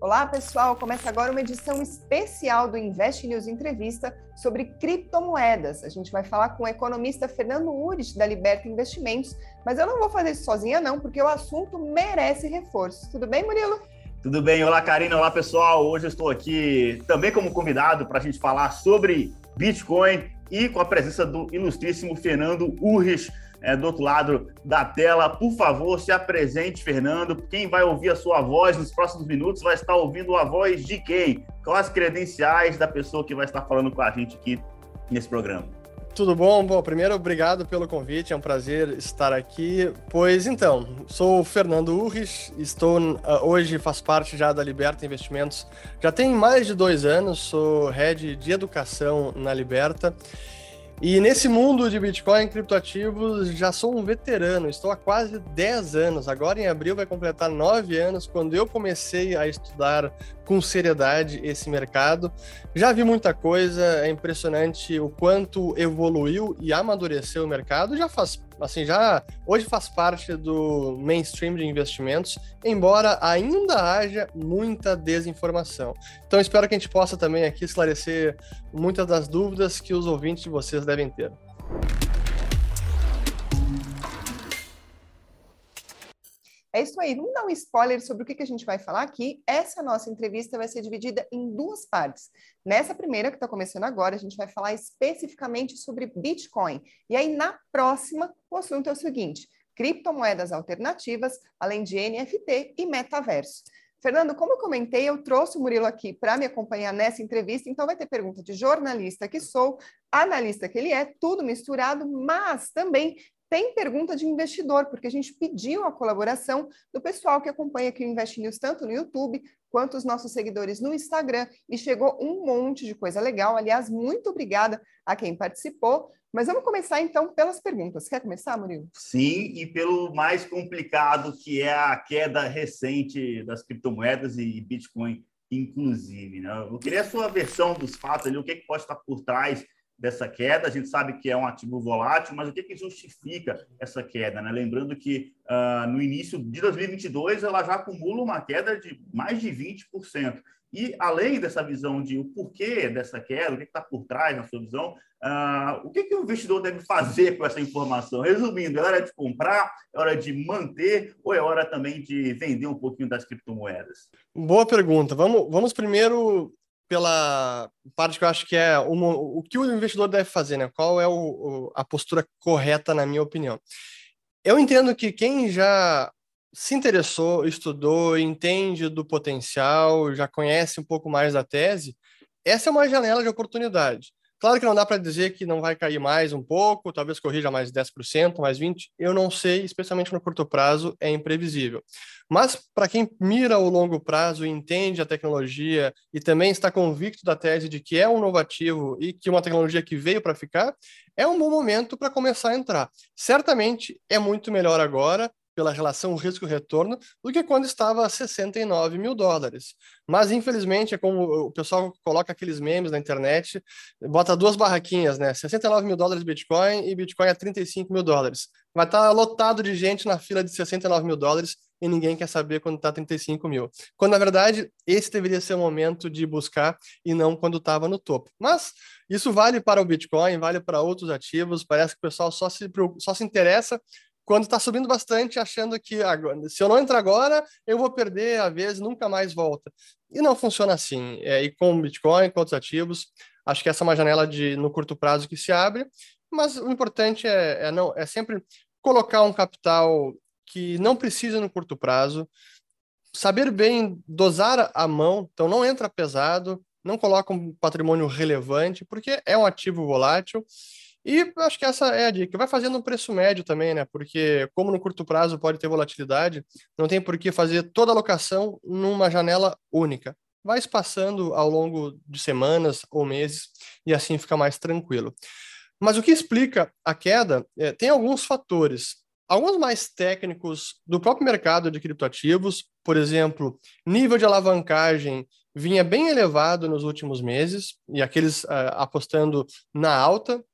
Olá, pessoal! Começa agora uma edição especial do Invest News Entrevista sobre criptomoedas. A gente vai falar com o economista Fernando Urich, da Liberta Investimentos, mas eu não vou fazer isso sozinha, não, porque o assunto merece reforço. Tudo bem, Murilo? Tudo bem, olá Karina, olá pessoal. Hoje eu estou aqui também como convidado para a gente falar sobre Bitcoin e com a presença do ilustríssimo Fernando Urrich, é, do outro lado da tela. Por favor, se apresente, Fernando. Quem vai ouvir a sua voz nos próximos minutos vai estar ouvindo a voz de quem? Quais as credenciais da pessoa que vai estar falando com a gente aqui nesse programa? Tudo bom? Bom, primeiro, obrigado pelo convite, é um prazer estar aqui. Pois então, sou o Fernando Urrich, estou uh, hoje, faço parte já da Liberta Investimentos, já tem mais de dois anos, sou head de educação na Liberta. E nesse mundo de Bitcoin e criptoativos, já sou um veterano, estou há quase 10 anos. Agora em abril vai completar 9 anos, quando eu comecei a estudar com seriedade esse mercado. Já vi muita coisa, é impressionante o quanto evoluiu e amadureceu o mercado. Já faz assim, já hoje faz parte do mainstream de investimentos, embora ainda haja muita desinformação. Então, espero que a gente possa também aqui esclarecer muitas das dúvidas que os ouvintes de vocês devem ter. É isso aí, vamos dar um spoiler sobre o que, que a gente vai falar aqui. Essa nossa entrevista vai ser dividida em duas partes. Nessa primeira, que está começando agora, a gente vai falar especificamente sobre Bitcoin. E aí, na próxima, o assunto é o seguinte: criptomoedas alternativas, além de NFT e metaverso. Fernando, como eu comentei, eu trouxe o Murilo aqui para me acompanhar nessa entrevista, então vai ter pergunta de jornalista que sou, analista que ele é, tudo misturado, mas também tem pergunta de investidor, porque a gente pediu a colaboração do pessoal que acompanha aqui o Invest News, tanto no YouTube quanto os nossos seguidores no Instagram, e chegou um monte de coisa legal. Aliás, muito obrigada a quem participou. Mas vamos começar então pelas perguntas. Quer começar, Murilo? Sim, e pelo mais complicado que é a queda recente das criptomoedas e Bitcoin, inclusive. Né? Eu queria a sua versão dos fatos ali, o que, que pode estar por trás dessa queda. A gente sabe que é um ativo volátil, mas o que, que justifica essa queda? Né? Lembrando que uh, no início de 2022 ela já acumula uma queda de mais de 20%. E além dessa visão de o porquê dessa queda, o que está por trás na sua visão, uh, o que, que o investidor deve fazer com essa informação? Resumindo, é hora de comprar, é hora de manter ou é hora também de vender um pouquinho das criptomoedas? Boa pergunta. Vamos, vamos primeiro pela parte que eu acho que é uma, o que o investidor deve fazer, né? Qual é o, o, a postura correta, na minha opinião. Eu entendo que quem já se interessou, estudou, entende do potencial, já conhece um pouco mais da tese, essa é uma janela de oportunidade. Claro que não dá para dizer que não vai cair mais um pouco, talvez corrija mais 10%, mais 20%, eu não sei, especialmente no curto prazo, é imprevisível. Mas para quem mira o longo prazo, entende a tecnologia e também está convicto da tese de que é um novo ativo e que uma tecnologia que veio para ficar, é um bom momento para começar a entrar. Certamente é muito melhor agora, pela relação risco-retorno do que quando estava a 69 mil dólares. Mas, infelizmente, é como o pessoal coloca aqueles memes na internet, bota duas barraquinhas, né? 69 mil dólares Bitcoin e Bitcoin a 35 mil dólares. Vai estar tá lotado de gente na fila de 69 mil dólares e ninguém quer saber quando está 35 mil. Quando, na verdade, esse deveria ser o momento de buscar e não quando estava no topo. Mas isso vale para o Bitcoin, vale para outros ativos. Parece que o pessoal só se, só se interessa quando está subindo bastante, achando que agora, se eu não entrar agora, eu vou perder a vez e nunca mais volta. E não funciona assim. É, e com o Bitcoin, com outros ativos, acho que essa é uma janela de no curto prazo que se abre, mas o importante é, é, não, é sempre colocar um capital que não precisa no curto prazo, saber bem dosar a mão, então não entra pesado, não coloca um patrimônio relevante, porque é um ativo volátil e acho que essa é a dica. Vai fazendo um preço médio também, né? Porque, como no curto prazo pode ter volatilidade, não tem por que fazer toda a alocação numa janela única. Vai espaçando ao longo de semanas ou meses e assim fica mais tranquilo. Mas o que explica a queda é, tem alguns fatores. Alguns mais técnicos do próprio mercado de criptoativos, por exemplo, nível de alavancagem vinha bem elevado nos últimos meses, e aqueles uh, apostando na alta,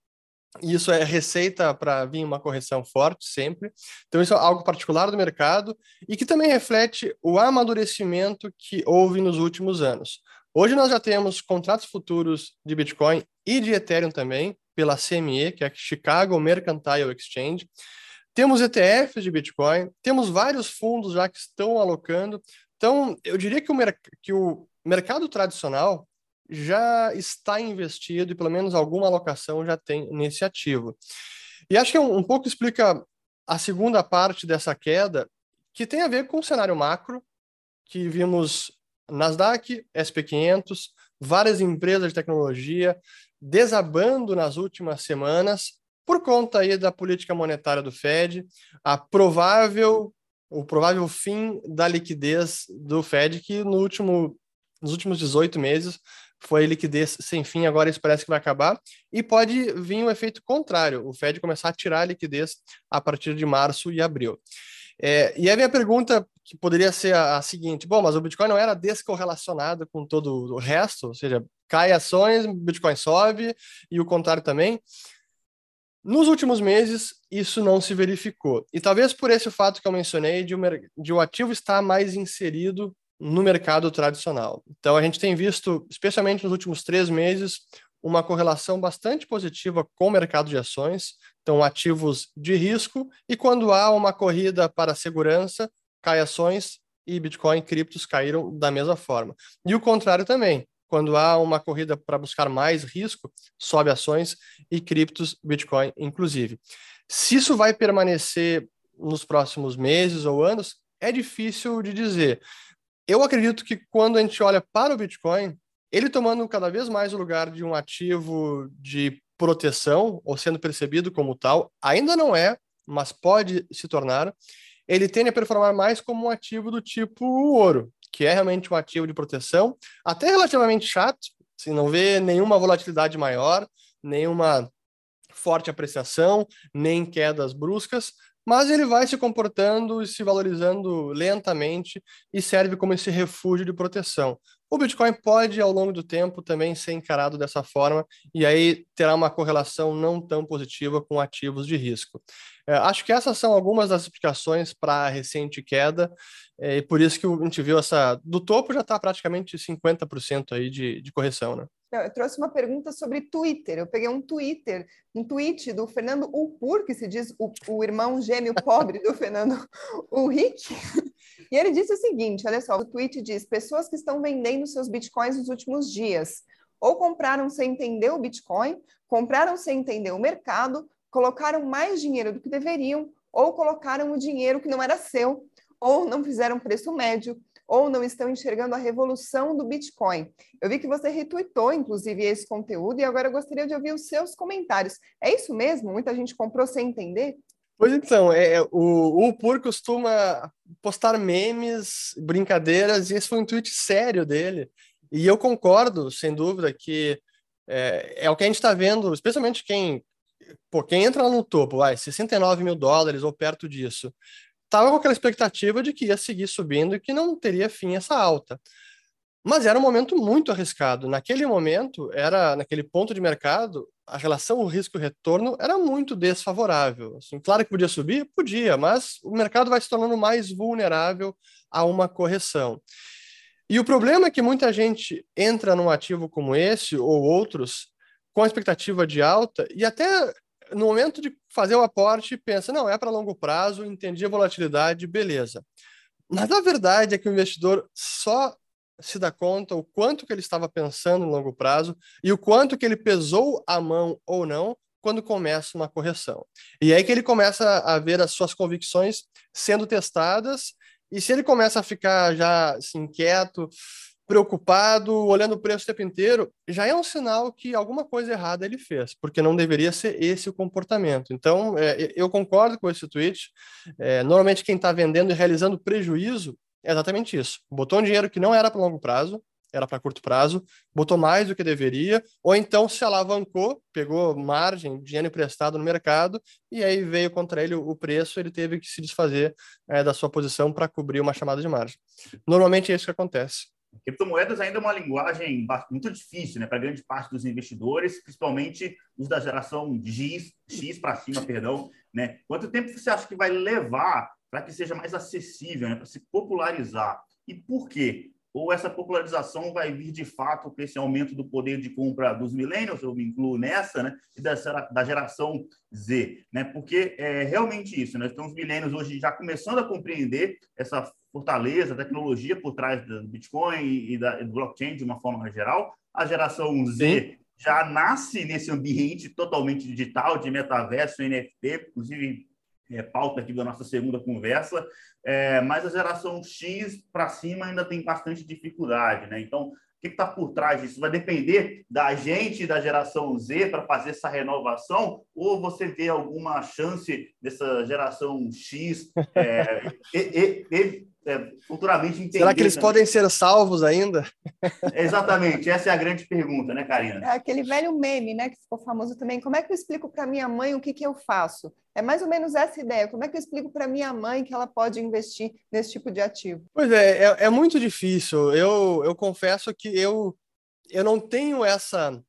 isso é receita para vir uma correção forte sempre. Então, isso é algo particular do mercado e que também reflete o amadurecimento que houve nos últimos anos. Hoje nós já temos contratos futuros de Bitcoin e de Ethereum também, pela CME, que é a Chicago Mercantile Exchange. Temos ETFs de Bitcoin, temos vários fundos já que estão alocando. Então, eu diria que o, que o mercado tradicional já está investido e pelo menos alguma alocação já tem nesse ativo. E acho que um, um pouco explica a segunda parte dessa queda, que tem a ver com o cenário macro, que vimos Nasdaq, SP500, várias empresas de tecnologia desabando nas últimas semanas por conta aí da política monetária do Fed, a provável o provável fim da liquidez do Fed que no último nos últimos 18 meses foi liquidez sem fim, agora isso parece que vai acabar, e pode vir um efeito contrário, o Fed começar a tirar a liquidez a partir de março e abril. É, e a minha pergunta que poderia ser a, a, seguinte: bom, mas o Bitcoin não era descorrelacionado com todo o resto, ou seja, cai ações, Bitcoin sobe e o contrário também. Nos últimos meses, isso não se verificou. E talvez por esse fato que eu mencionei de o, de o ativo estar mais inserido no mercado tradicional. Então, a gente tem visto, especialmente nos últimos três meses, uma correlação bastante positiva com o mercado de ações, então ativos de risco, e quando há uma corrida para segurança, cai ações e Bitcoin criptos caíram da mesma forma. E o contrário também, quando há uma corrida para buscar mais risco, sobe ações e criptos, Bitcoin inclusive. Se isso vai permanecer nos próximos meses ou anos, é difícil de dizer eu acredito que quando a gente olha para o Bitcoin, ele tomando cada vez mais o lugar de um ativo de proteção, ou sendo percebido como tal, ainda não é, mas pode se tornar, ele tende a performar mais como um ativo do tipo ouro, que é realmente um ativo de proteção, até relativamente chato, se não vê nenhuma volatilidade maior, nenhuma forte apreciação, nem quedas bruscas, mas ele vai se comportando e se valorizando lentamente e serve como esse refúgio de proteção. O Bitcoin pode, ao longo do tempo, também ser encarado dessa forma, e aí terá uma correlação não tão positiva com ativos de risco. É, acho que essas são algumas das explicações para a recente queda, é, e por isso que a gente viu essa. Do topo já está praticamente 50% aí de, de correção, né? Eu trouxe uma pergunta sobre Twitter. Eu peguei um Twitter, um tweet do Fernando Upur, que se diz o, o irmão gêmeo pobre do Fernando Ulrich. E ele disse o seguinte: olha só, o tweet diz: pessoas que estão vendendo seus bitcoins nos últimos dias, ou compraram sem entender o Bitcoin, compraram sem entender o mercado, colocaram mais dinheiro do que deveriam, ou colocaram o dinheiro que não era seu, ou não fizeram preço médio, ou não estão enxergando a revolução do Bitcoin. Eu vi que você retweetou, inclusive, esse conteúdo e agora eu gostaria de ouvir os seus comentários. É isso mesmo? Muita gente comprou sem entender? Pois então, é, é o, o Pur costuma postar memes, brincadeiras, e esse foi um tweet sério dele. E eu concordo, sem dúvida, que é, é o que a gente está vendo, especialmente quem, pô, quem entra no topo, vai, 69 mil dólares ou perto disso estava com aquela expectativa de que ia seguir subindo e que não teria fim essa alta. Mas era um momento muito arriscado. Naquele momento, era naquele ponto de mercado, a relação risco-retorno era muito desfavorável. Assim, claro que podia subir, podia, mas o mercado vai se tornando mais vulnerável a uma correção. E o problema é que muita gente entra num ativo como esse ou outros com a expectativa de alta e até no momento de fazer o aporte, pensa, não, é para longo prazo, entendi a volatilidade, beleza. Mas a verdade é que o investidor só se dá conta o quanto que ele estava pensando no longo prazo e o quanto que ele pesou a mão ou não quando começa uma correção. E é aí que ele começa a ver as suas convicções sendo testadas e se ele começa a ficar já assim, inquieto, preocupado, olhando o preço o tempo inteiro, já é um sinal que alguma coisa errada ele fez, porque não deveria ser esse o comportamento. Então, é, eu concordo com esse tweet. É, normalmente, quem está vendendo e realizando prejuízo é exatamente isso. Botou um dinheiro que não era para longo prazo, era para curto prazo, botou mais do que deveria, ou então se alavancou, pegou margem, dinheiro emprestado no mercado, e aí veio contra ele o preço, ele teve que se desfazer é, da sua posição para cobrir uma chamada de margem. Normalmente é isso que acontece. Criptomoedas ainda é uma linguagem muito difícil né, para grande parte dos investidores, principalmente os da geração X, X para cima, perdão. Né? Quanto tempo você acha que vai levar para que seja mais acessível, né, para se popularizar? E por quê? ou essa popularização vai vir de fato com esse aumento do poder de compra dos millennials, eu me incluo nessa, né, e da geração Z, né, porque é realmente isso, nós né, estamos millennials hoje já começando a compreender essa fortaleza, a tecnologia por trás do Bitcoin e, da, do blockchain de uma forma geral, a geração Z Sim. já nasce nesse ambiente totalmente digital, de metaverso, NFT, inclusive é, pauta aqui da nossa segunda conversa, é, mas a geração X para cima ainda tem bastante dificuldade, né? Então, que está por trás disso? Vai depender da gente da geração Z para fazer essa renovação, ou você vê alguma chance dessa geração X é, e, e, é, futuramente entender. Será que eles também. podem ser salvos ainda? Exatamente, essa é a grande pergunta, né, Karina? É aquele velho meme, né, que ficou famoso também. Como é que eu explico para minha mãe o que, que eu faço? É mais ou menos essa ideia. Como é que eu explico para minha mãe que ela pode investir nesse tipo de ativo? Pois é, é, é muito difícil. Eu, eu confesso que eu, eu não tenho essa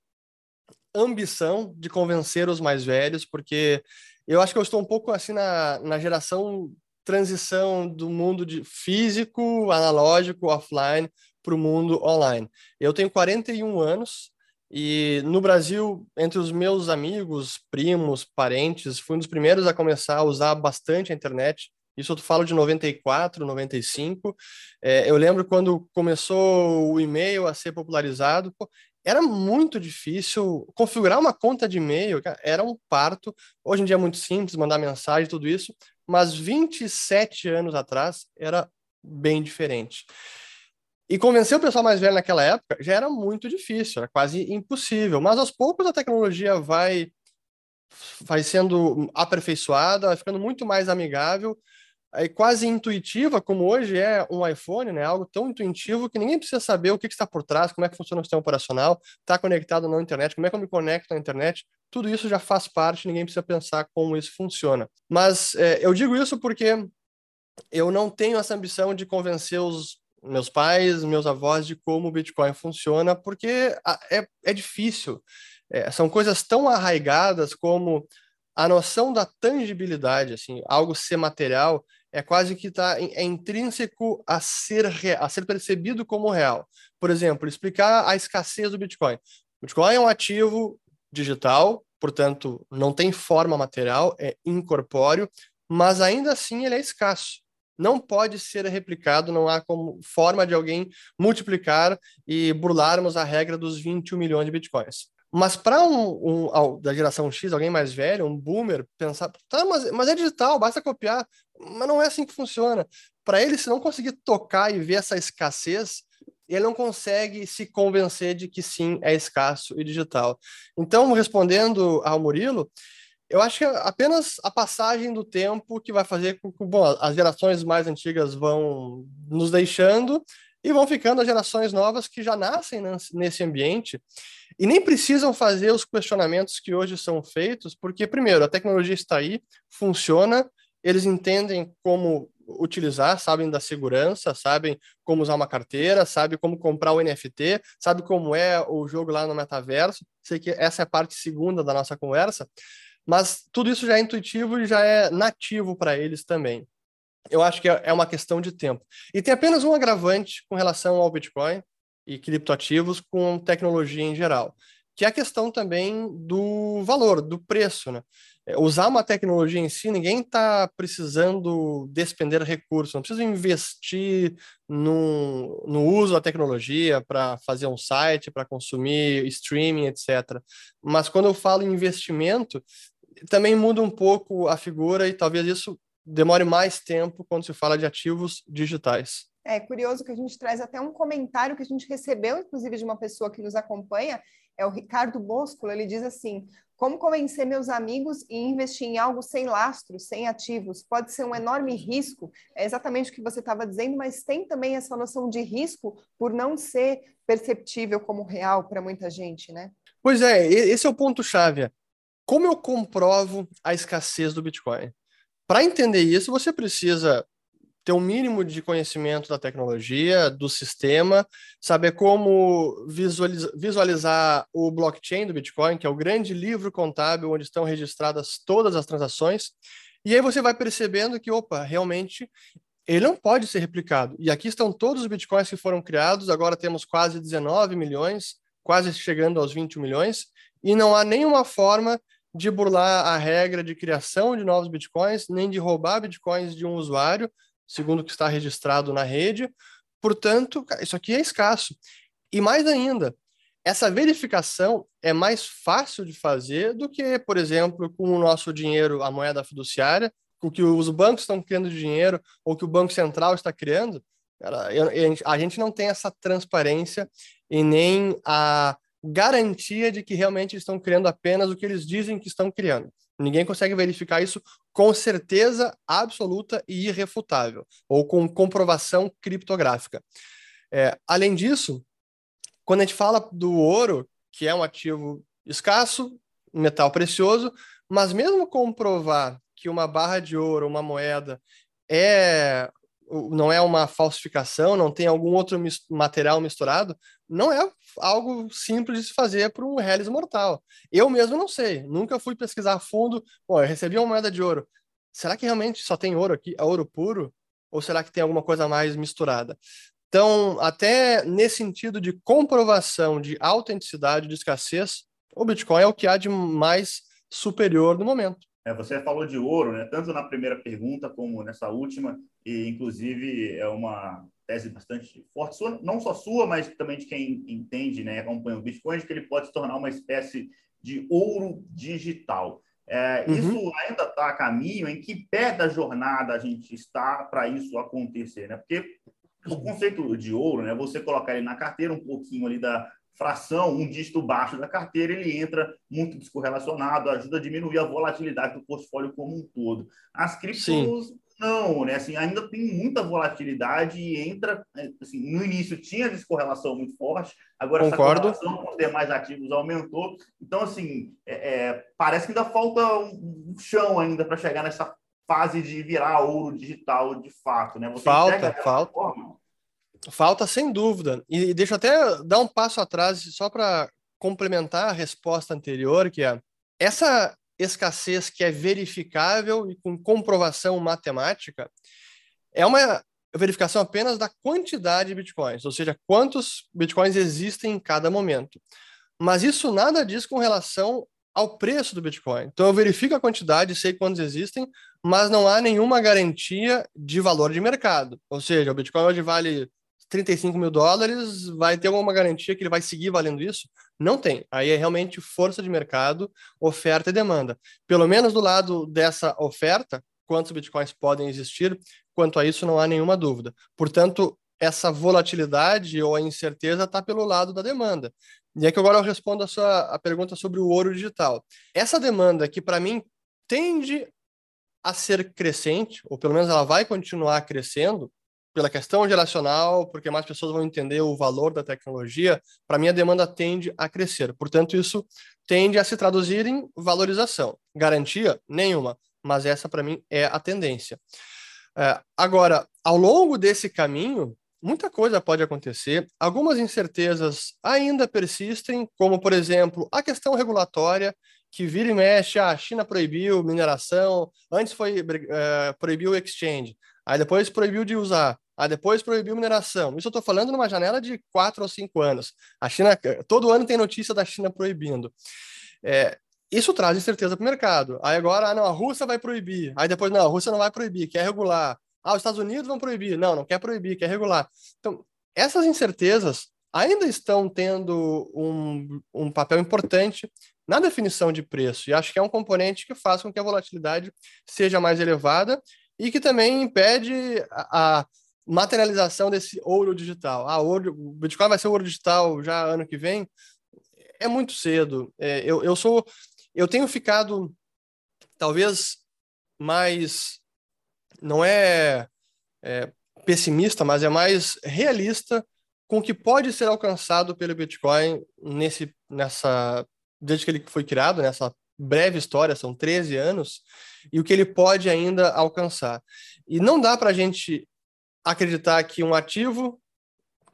ambição de convencer os mais velhos, porque eu acho que eu estou um pouco assim na, na geração transição do mundo de físico, analógico, offline, para o mundo online. Eu tenho 41 anos e no Brasil, entre os meus amigos, primos, parentes, fui um dos primeiros a começar a usar bastante a internet. Isso eu falo de 94, 95. É, eu lembro quando começou o e-mail a ser popularizado, pô, era muito difícil configurar uma conta de e-mail, era um parto. Hoje em dia é muito simples mandar mensagem, tudo isso, mas 27 anos atrás era bem diferente. E convencer o pessoal mais velho naquela época já era muito difícil, era quase impossível. Mas aos poucos a tecnologia vai, vai sendo aperfeiçoada, vai ficando muito mais amigável, é quase intuitiva, como hoje é um iPhone, né? Algo tão intuitivo que ninguém precisa saber o que, está por trás, como é que funciona o sistema operacional, está conectado na internet, como é que eu me conecto na internet tudo isso já faz parte, ninguém precisa pensar como isso funciona. Mas é, eu digo isso porque eu não tenho essa ambição de convencer os meus pais, meus avós de como o Bitcoin funciona, porque é, é difícil. É, são coisas tão arraigadas como a noção da tangibilidade, assim, algo ser material, é quase que está é intrínseco a ser, a ser percebido como real. Por exemplo, explicar a escassez do Bitcoin. O Bitcoin é um ativo digital, portanto, não tem forma material, é incorpóreo, mas ainda assim ele é escasso. Não pode ser replicado, não há como forma de alguém multiplicar e burlarmos a regra dos 21 milhões de bitcoins. Mas para um, um, da geração X, alguém mais velho, um boomer, pensar, tá, mas, mas é digital, basta copiar. Mas não é assim que funciona. Para ele, se não conseguir tocar e ver essa escassez, ele não consegue se convencer de que sim, é escasso e digital. Então, respondendo ao Murilo, eu acho que é apenas a passagem do tempo que vai fazer com que bom, as gerações mais antigas vão nos deixando e vão ficando as gerações novas que já nascem nesse ambiente e nem precisam fazer os questionamentos que hoje são feitos, porque, primeiro, a tecnologia está aí, funciona, eles entendem como utilizar, sabem da segurança, sabem como usar uma carteira, sabem como comprar o NFT, sabem como é o jogo lá no metaverso. Sei que essa é a parte segunda da nossa conversa, mas tudo isso já é intuitivo e já é nativo para eles também. Eu acho que é uma questão de tempo. E tem apenas um agravante com relação ao Bitcoin e criptoativos com tecnologia em geral, que é a questão também do valor, do preço, né? É, usar uma tecnologia em si, ninguém está precisando despender recursos, não precisa investir no, no uso da tecnologia para fazer um site, para consumir streaming, etc. Mas quando eu falo em investimento, também muda um pouco a figura e talvez isso demore mais tempo quando se fala de ativos digitais. É curioso que a gente traz até um comentário que a gente recebeu, inclusive, de uma pessoa que nos acompanha, é o Ricardo Bosco, ele diz assim: como convencer meus amigos e investir em algo sem lastro, sem ativos? Pode ser um enorme risco, é exatamente o que você estava dizendo, mas tem também essa noção de risco por não ser perceptível como real para muita gente, né? Pois é, esse é o ponto-chave. Como eu comprovo a escassez do Bitcoin? Para entender isso, você precisa ter um mínimo de conhecimento da tecnologia, do sistema, saber como visualizar, visualizar o blockchain do Bitcoin, que é o grande livro contábil onde estão registradas todas as transações. E aí você vai percebendo que, opa, realmente ele não pode ser replicado. E aqui estão todos os bitcoins que foram criados, agora temos quase 19 milhões, quase chegando aos 20 milhões, e não há nenhuma forma de burlar a regra de criação de novos bitcoins, nem de roubar bitcoins de um usuário, segundo o que está registrado na rede. Portanto, isso aqui é escasso. E mais ainda, essa verificação é mais fácil de fazer do que, por exemplo, com o nosso dinheiro, a moeda fiduciária, com que os bancos estão criando dinheiro ou que o Banco Central está criando. a gente não tem essa transparência e nem a garantia de que realmente estão criando apenas o que eles dizem que estão criando. Ninguém consegue verificar isso com certeza absoluta e irrefutável, ou com comprovação criptográfica. É, além disso, quando a gente fala do ouro, que é um ativo escasso, metal precioso, mas mesmo comprovar que uma barra de ouro, uma moeda, é não é uma falsificação, não tem algum outro material misturado, não é algo simples de se fazer para um reles mortal. Eu mesmo não sei, nunca fui pesquisar a fundo. Pô, eu recebi uma moeda de ouro. Será que realmente só tem ouro aqui? É ouro puro? Ou será que tem alguma coisa mais misturada? Então, até nesse sentido de comprovação de autenticidade, de escassez, o Bitcoin é o que há de mais superior no momento. É, você falou de ouro, né? tanto na primeira pergunta como nessa última, e inclusive é uma tese bastante forte, sua, não só sua, mas também de quem entende, né, acompanha o Bitcoin, de que ele pode se tornar uma espécie de ouro digital. É, uhum. Isso ainda está a caminho? Em que pé da jornada a gente está para isso acontecer? Né? Porque o conceito de ouro, né, você colocar ele na carteira um pouquinho ali da, fração, um dígito baixo da carteira, ele entra muito descorrelacionado, ajuda a diminuir a volatilidade do portfólio como um todo. As criptos não, né? Assim, ainda tem muita volatilidade e entra, assim, no início tinha descorrelação muito forte, agora Concordo. essa correlação com os demais ativos aumentou. Então, assim, é, é, parece que ainda falta um, um chão ainda para chegar nessa fase de virar ouro digital de fato, né? Você falta, falta. Forma? Falta, sem dúvida. E deixa eu até dar um passo atrás, só para complementar a resposta anterior, que é essa escassez que é verificável e com comprovação matemática é uma verificação apenas da quantidade de bitcoins, ou seja, quantos bitcoins existem em cada momento. Mas isso nada diz com relação ao preço do Bitcoin. Então eu verifico a quantidade, sei quantos existem, mas não há nenhuma garantia de valor de mercado. Ou seja, o Bitcoin hoje vale 35 mil dólares, vai ter alguma garantia que ele vai seguir valendo isso? Não tem. Aí é realmente força de mercado, oferta e demanda. Pelo menos do lado dessa oferta, quantos bitcoins podem existir, quanto a isso não há nenhuma dúvida. Portanto, essa volatilidade ou a incerteza está pelo lado da demanda. E é que agora eu respondo a sua a pergunta sobre o ouro digital. Essa demanda que para mim tende a ser crescente, ou pelo menos ela vai continuar crescendo, pela questão geracional, porque mais pessoas vão entender o valor da tecnologia, para mim a demanda tende a crescer. Portanto, isso tende a se traduzir em valorização. Garantia? Nenhuma, mas essa para mim é a tendência. É, agora, ao longo desse caminho, muita coisa pode acontecer. Algumas incertezas ainda persistem, como, por exemplo, a questão regulatória, que vira e mexe, ah, a China proibiu mineração, antes foi é, proibiu o exchange, aí depois proibiu de usar. Ah, depois proibiu mineração. Isso eu estou falando numa janela de quatro ou cinco anos. A China, todo ano tem notícia da China proibindo. É, isso traz incerteza para o mercado. Aí agora, ah, não, a Rússia vai proibir. Aí depois, não, a Rússia não vai proibir, quer regular. Ah, os Estados Unidos vão proibir. Não, não quer proibir, quer regular. Então, essas incertezas ainda estão tendo um, um papel importante na definição de preço. E acho que é um componente que faz com que a volatilidade seja mais elevada e que também impede a, a materialização desse ouro digital. Ah, ouro, o Bitcoin vai ser ouro digital já ano que vem? É muito cedo. É, eu, eu sou, eu tenho ficado talvez mais, não é, é pessimista, mas é mais realista com o que pode ser alcançado pelo Bitcoin nesse, nessa, desde que ele foi criado, nessa breve história, são 13 anos, e o que ele pode ainda alcançar. E não dá para a gente acreditar que um ativo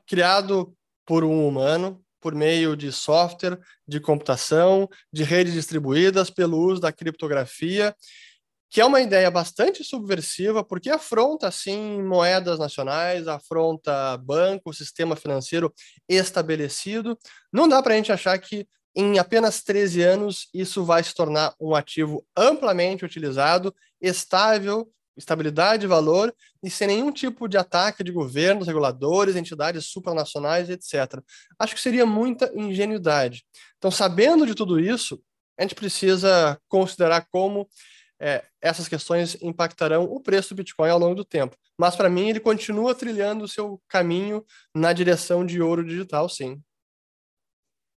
criado por um humano, por meio de software, de computação, de redes distribuídas, pelo uso da criptografia, que é uma ideia bastante subversiva, porque afronta, sim, moedas nacionais, afronta banco, sistema financeiro estabelecido. Não dá para a gente achar que em apenas 13 anos isso vai se tornar um ativo amplamente utilizado, estável estabilidade de valor e sem nenhum tipo de ataque de governos, reguladores, entidades supranacionais, etc. Acho que seria muita ingenuidade. Então, sabendo de tudo isso, a gente precisa considerar como é, essas questões impactarão o preço do Bitcoin ao longo do tempo. Mas, para mim, ele continua trilhando o seu caminho na direção de ouro digital, sim.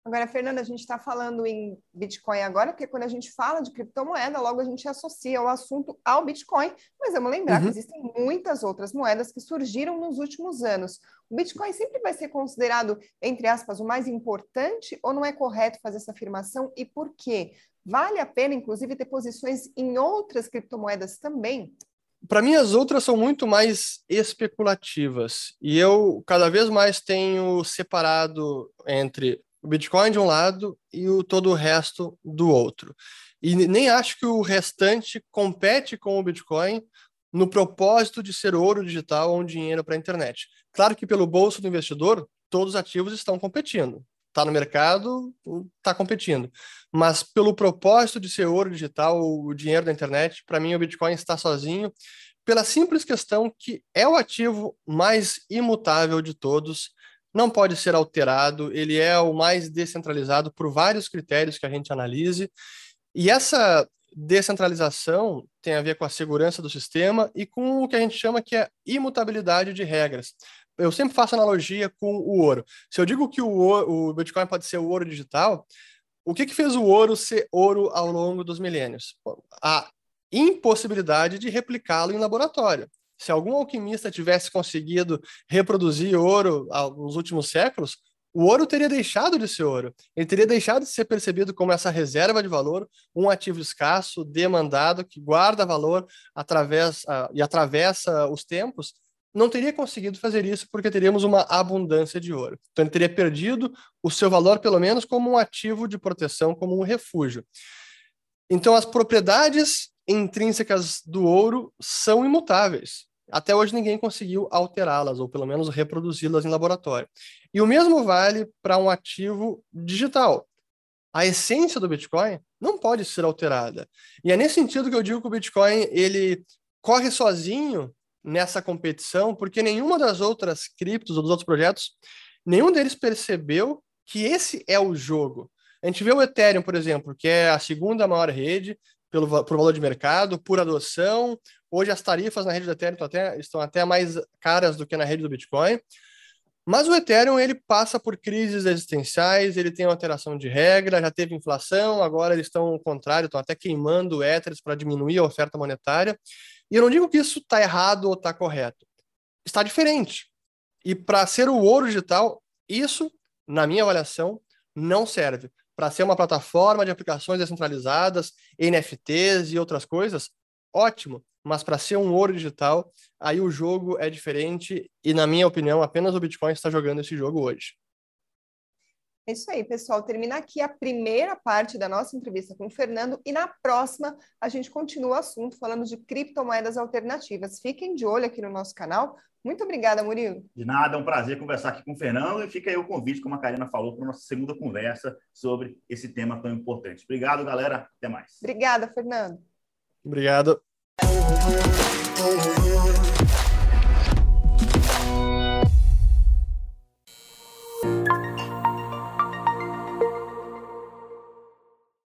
Agora, Fernanda, a gente está falando em Bitcoin agora, porque quando a gente fala de criptomoeda, logo a gente associa o assunto ao Bitcoin, mas vamos lembrar uhum. que existem muitas outras moedas que surgiram nos últimos anos. O Bitcoin sempre vai ser considerado, entre aspas, o mais importante, ou não é correto fazer essa afirmação e por quê? Vale a pena, inclusive, ter posições em outras criptomoedas também? Para mim, as outras são muito mais especulativas. E eu cada vez mais tenho separado entre o Bitcoin de um lado e o todo o resto do outro. E nem acho que o restante compete com o Bitcoin no propósito de ser ouro digital ou um dinheiro para a internet. Claro que pelo bolso do investidor, todos os ativos estão competindo. Está no mercado, está competindo. Mas pelo propósito de ser ouro digital, o dinheiro da internet, para mim o Bitcoin está sozinho, pela simples questão que é o ativo mais imutável de todos não pode ser alterado, ele é o mais descentralizado por vários critérios que a gente analise. E essa descentralização tem a ver com a segurança do sistema e com o que a gente chama que é imutabilidade de regras. Eu sempre faço analogia com o ouro. Se eu digo que o, ouro, o Bitcoin pode ser o ouro digital, o que, que fez o ouro ser ouro ao longo dos milênios? A impossibilidade de replicá-lo em laboratório se algum alquimista tivesse conseguido reproduzir ouro nos últimos séculos, o ouro teria deixado de ser ouro. Ele teria deixado de ser percebido como essa reserva de valor, um ativo escasso, demandado, que guarda valor através, uh, e atravessa os tempos. Não teria conseguido fazer isso porque teríamos uma abundância de ouro. Então, ele teria perdido o seu valor, pelo menos, como um ativo de proteção, como um refúgio. Então, as propriedades intrínsecas do ouro são imutáveis. Até hoje ninguém conseguiu alterá-las, ou pelo menos reproduzi-las em laboratório. E o mesmo vale para um ativo digital. A essência do Bitcoin não pode ser alterada. E é nesse sentido que eu digo que o Bitcoin ele corre sozinho nessa competição, porque nenhuma das outras criptos ou dos outros projetos, nenhum deles percebeu que esse é o jogo. A gente vê o Ethereum, por exemplo, que é a segunda maior rede, pelo, por valor de mercado, por adoção. Hoje as tarifas na rede do Ethereum estão até, estão até mais caras do que na rede do Bitcoin. Mas o Ethereum ele passa por crises existenciais, ele tem alteração de regra, já teve inflação, agora eles estão ao contrário, estão até queimando Ethers para diminuir a oferta monetária. E eu não digo que isso está errado ou está correto. Está diferente. E para ser o ouro digital, isso, na minha avaliação, não serve para ser uma plataforma de aplicações descentralizadas, NFTs e outras coisas, ótimo. Mas para ser um ouro digital, aí o jogo é diferente e, na minha opinião, apenas o Bitcoin está jogando esse jogo hoje. É isso aí, pessoal. Termina aqui a primeira parte da nossa entrevista com o Fernando e na próxima a gente continua o assunto falando de criptomoedas alternativas. Fiquem de olho aqui no nosso canal. Muito obrigada, Murilo. De nada, é um prazer conversar aqui com o Fernando e fica aí o convite, como a Karina falou, para a nossa segunda conversa sobre esse tema tão importante. Obrigado, galera. Até mais. Obrigada, Fernando. Obrigado.